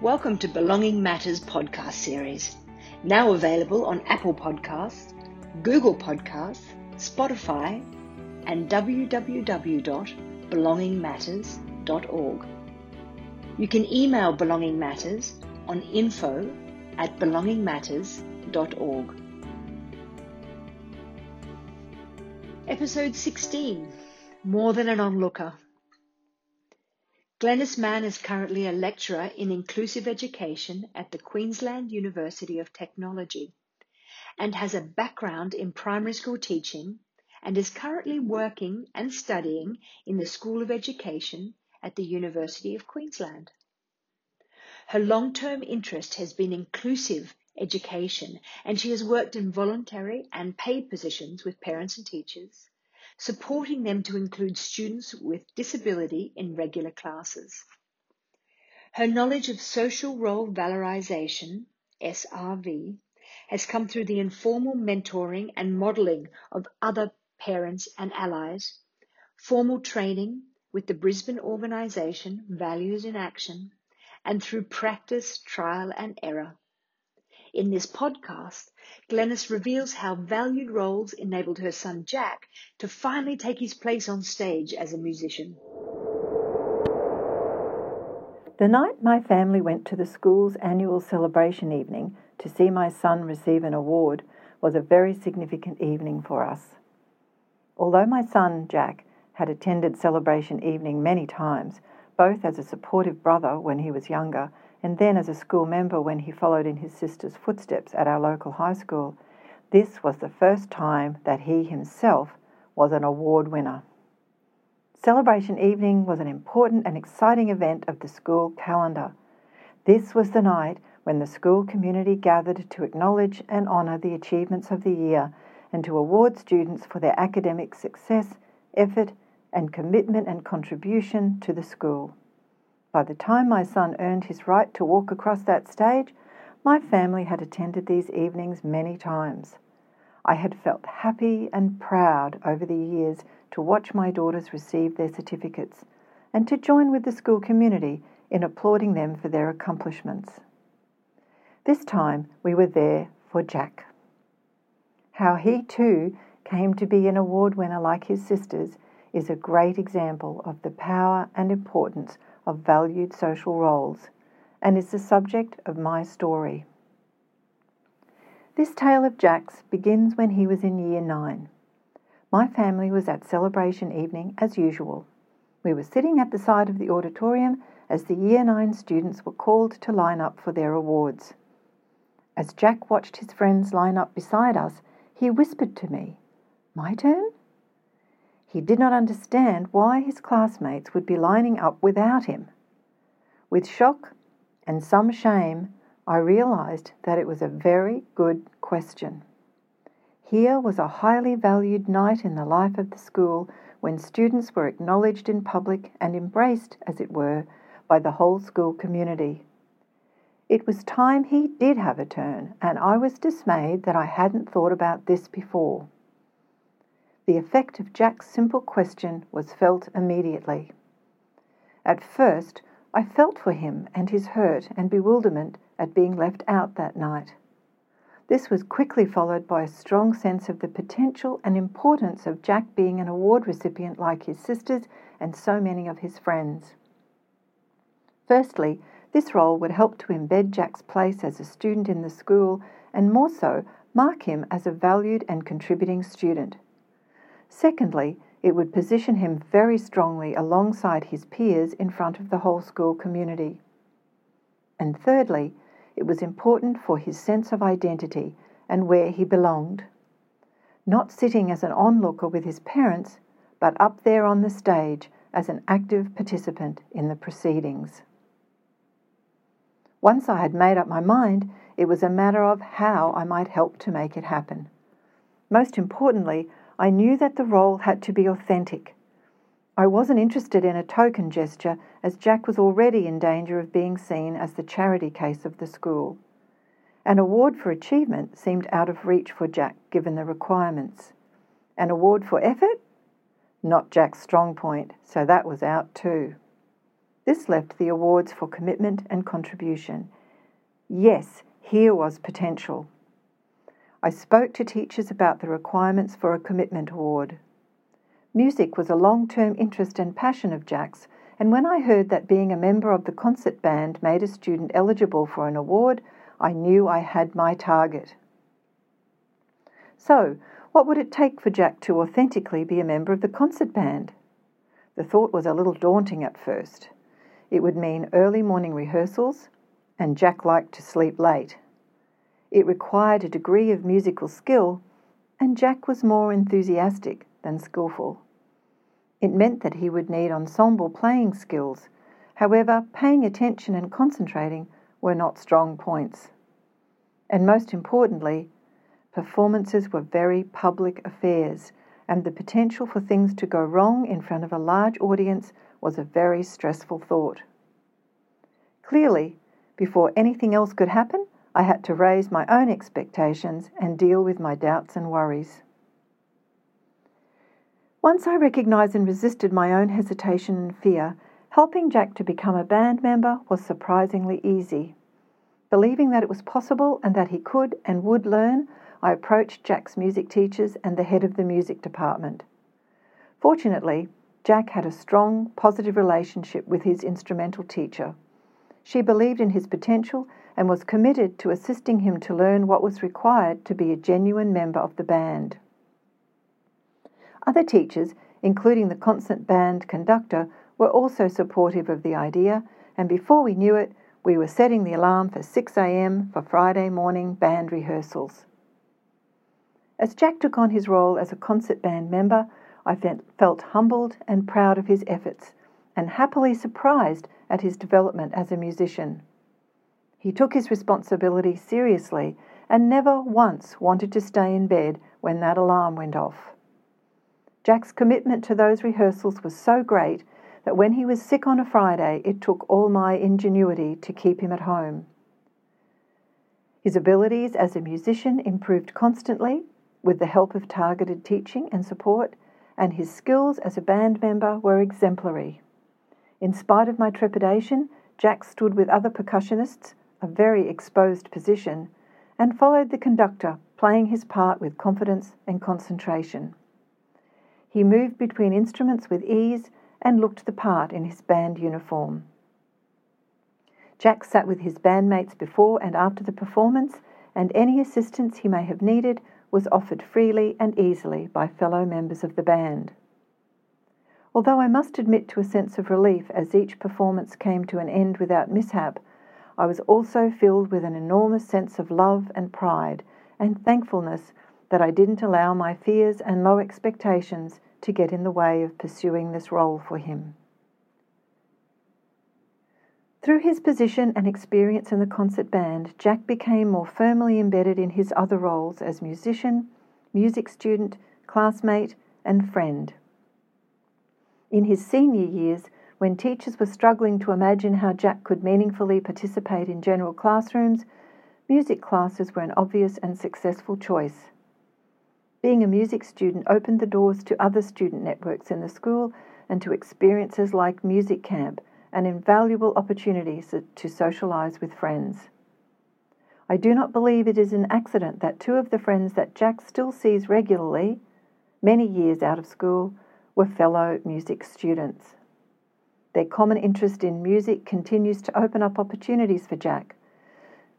Welcome to Belonging Matters podcast series, now available on Apple Podcasts, Google Podcasts, Spotify, and www.belongingmatters.org. You can email Belonging Matters on info at belongingmatters.org. Episode 16 More Than an Onlooker. Glenys Mann is currently a lecturer in inclusive education at the Queensland University of Technology and has a background in primary school teaching and is currently working and studying in the School of Education at the University of Queensland. Her long-term interest has been inclusive education and she has worked in voluntary and paid positions with parents and teachers supporting them to include students with disability in regular classes. Her knowledge of social role valorization, SRV, has come through the informal mentoring and modeling of other parents and allies, formal training with the Brisbane organisation Values in Action, and through practice, trial and error. In this podcast, Glenys reveals how valued roles enabled her son Jack to finally take his place on stage as a musician. The night my family went to the school's annual celebration evening to see my son receive an award was a very significant evening for us. Although my son, Jack, had attended celebration evening many times, both as a supportive brother when he was younger and then as a school member when he followed in his sister's footsteps at our local high school, this was the first time that he himself was an award winner. Celebration evening was an important and exciting event of the school calendar. This was the night when the school community gathered to acknowledge and honour the achievements of the year and to award students for their academic success, effort, and commitment and contribution to the school. By the time my son earned his right to walk across that stage, my family had attended these evenings many times. I had felt happy and proud over the years to watch my daughters receive their certificates and to join with the school community in applauding them for their accomplishments. This time we were there for Jack. How he too came to be an award winner like his sisters is a great example of the power and importance of valued social roles and is the subject of my story. This tale of Jack's begins when he was in year nine. My family was at celebration evening as usual. We were sitting at the side of the auditorium as the year nine students were called to line up for their awards. As Jack watched his friends line up beside us, he whispered to me, My turn? He did not understand why his classmates would be lining up without him. With shock and some shame, I realized that it was a very good question. Here was a highly valued night in the life of the school when students were acknowledged in public and embraced, as it were, by the whole school community. It was time he did have a turn, and I was dismayed that I hadn't thought about this before. The effect of Jack's simple question was felt immediately. At first, I felt for him and his hurt and bewilderment at being left out that night. This was quickly followed by a strong sense of the potential and importance of Jack being an award recipient like his sisters and so many of his friends. Firstly, this role would help to embed Jack's place as a student in the school and more so, mark him as a valued and contributing student. Secondly, it would position him very strongly alongside his peers in front of the whole school community. And thirdly, it was important for his sense of identity and where he belonged. Not sitting as an onlooker with his parents, but up there on the stage as an active participant in the proceedings. Once I had made up my mind, it was a matter of how I might help to make it happen. Most importantly, I knew that the role had to be authentic. I wasn't interested in a token gesture, as Jack was already in danger of being seen as the charity case of the school. An award for achievement seemed out of reach for Jack given the requirements. An award for effort? Not Jack's strong point, so that was out too. This left the awards for commitment and contribution. Yes, here was potential. I spoke to teachers about the requirements for a commitment award. Music was a long term interest and passion of Jack's, and when I heard that being a member of the concert band made a student eligible for an award, I knew I had my target. So, what would it take for Jack to authentically be a member of the concert band? The thought was a little daunting at first. It would mean early morning rehearsals, and Jack liked to sleep late. It required a degree of musical skill, and Jack was more enthusiastic than skillful. It meant that he would need ensemble playing skills. However, paying attention and concentrating were not strong points. And most importantly, performances were very public affairs, and the potential for things to go wrong in front of a large audience was a very stressful thought. Clearly, before anything else could happen, I had to raise my own expectations and deal with my doubts and worries. Once I recognized and resisted my own hesitation and fear, helping Jack to become a band member was surprisingly easy. Believing that it was possible and that he could and would learn, I approached Jack's music teachers and the head of the music department. Fortunately, Jack had a strong, positive relationship with his instrumental teacher. She believed in his potential and was committed to assisting him to learn what was required to be a genuine member of the band. Other teachers, including the concert band conductor, were also supportive of the idea, and before we knew it, we were setting the alarm for 6 a.m. for Friday morning band rehearsals. As Jack took on his role as a concert band member, I felt humbled and proud of his efforts and happily surprised at his development as a musician. He took his responsibility seriously and never once wanted to stay in bed when that alarm went off. Jack's commitment to those rehearsals was so great that when he was sick on a Friday, it took all my ingenuity to keep him at home. His abilities as a musician improved constantly, with the help of targeted teaching and support, and his skills as a band member were exemplary. In spite of my trepidation, Jack stood with other percussionists, a very exposed position, and followed the conductor, playing his part with confidence and concentration. He moved between instruments with ease and looked the part in his band uniform. Jack sat with his bandmates before and after the performance, and any assistance he may have needed was offered freely and easily by fellow members of the band. Although I must admit to a sense of relief as each performance came to an end without mishap, I was also filled with an enormous sense of love and pride and thankfulness that I didn't allow my fears and low expectations to get in the way of pursuing this role for him. Through his position and experience in the concert band, Jack became more firmly embedded in his other roles as musician, music student, classmate, and friend. In his senior years, when teachers were struggling to imagine how Jack could meaningfully participate in general classrooms, music classes were an obvious and successful choice. Being a music student opened the doors to other student networks in the school and to experiences like music camp and invaluable opportunities to socialize with friends. I do not believe it is an accident that two of the friends that Jack still sees regularly, many years out of school, were fellow music students. Their common interest in music continues to open up opportunities for Jack.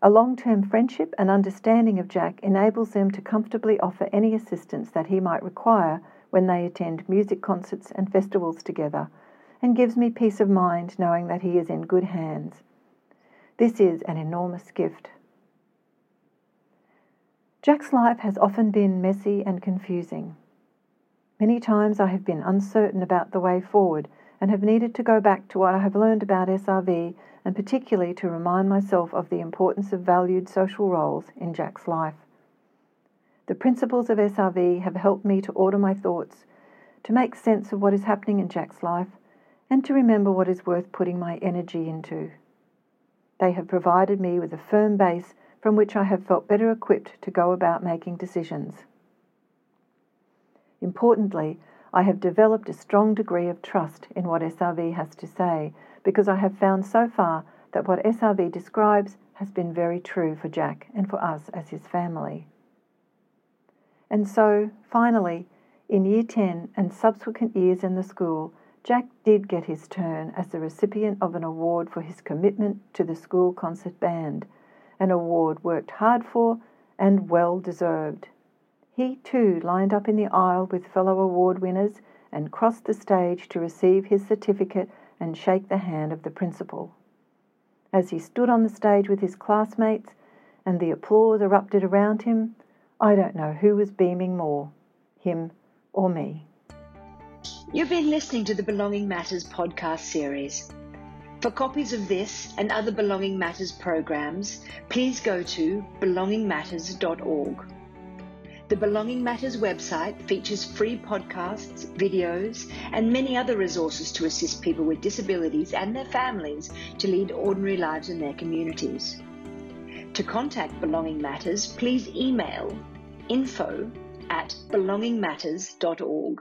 A long term friendship and understanding of Jack enables them to comfortably offer any assistance that he might require when they attend music concerts and festivals together and gives me peace of mind knowing that he is in good hands. This is an enormous gift. Jack's life has often been messy and confusing. Many times I have been uncertain about the way forward and have needed to go back to what I have learned about SRV and particularly to remind myself of the importance of valued social roles in Jack's life. The principles of SRV have helped me to order my thoughts, to make sense of what is happening in Jack's life, and to remember what is worth putting my energy into. They have provided me with a firm base from which I have felt better equipped to go about making decisions. Importantly, I have developed a strong degree of trust in what SRV has to say because I have found so far that what SRV describes has been very true for Jack and for us as his family. And so, finally, in Year 10 and subsequent years in the school, Jack did get his turn as the recipient of an award for his commitment to the school concert band, an award worked hard for and well deserved. He too lined up in the aisle with fellow award winners and crossed the stage to receive his certificate and shake the hand of the principal. As he stood on the stage with his classmates and the applause erupted around him, I don't know who was beaming more, him or me. You've been listening to the Belonging Matters podcast series. For copies of this and other Belonging Matters programs, please go to belongingmatters.org. The Belonging Matters website features free podcasts, videos, and many other resources to assist people with disabilities and their families to lead ordinary lives in their communities. To contact Belonging Matters, please email info at belongingmatters.org.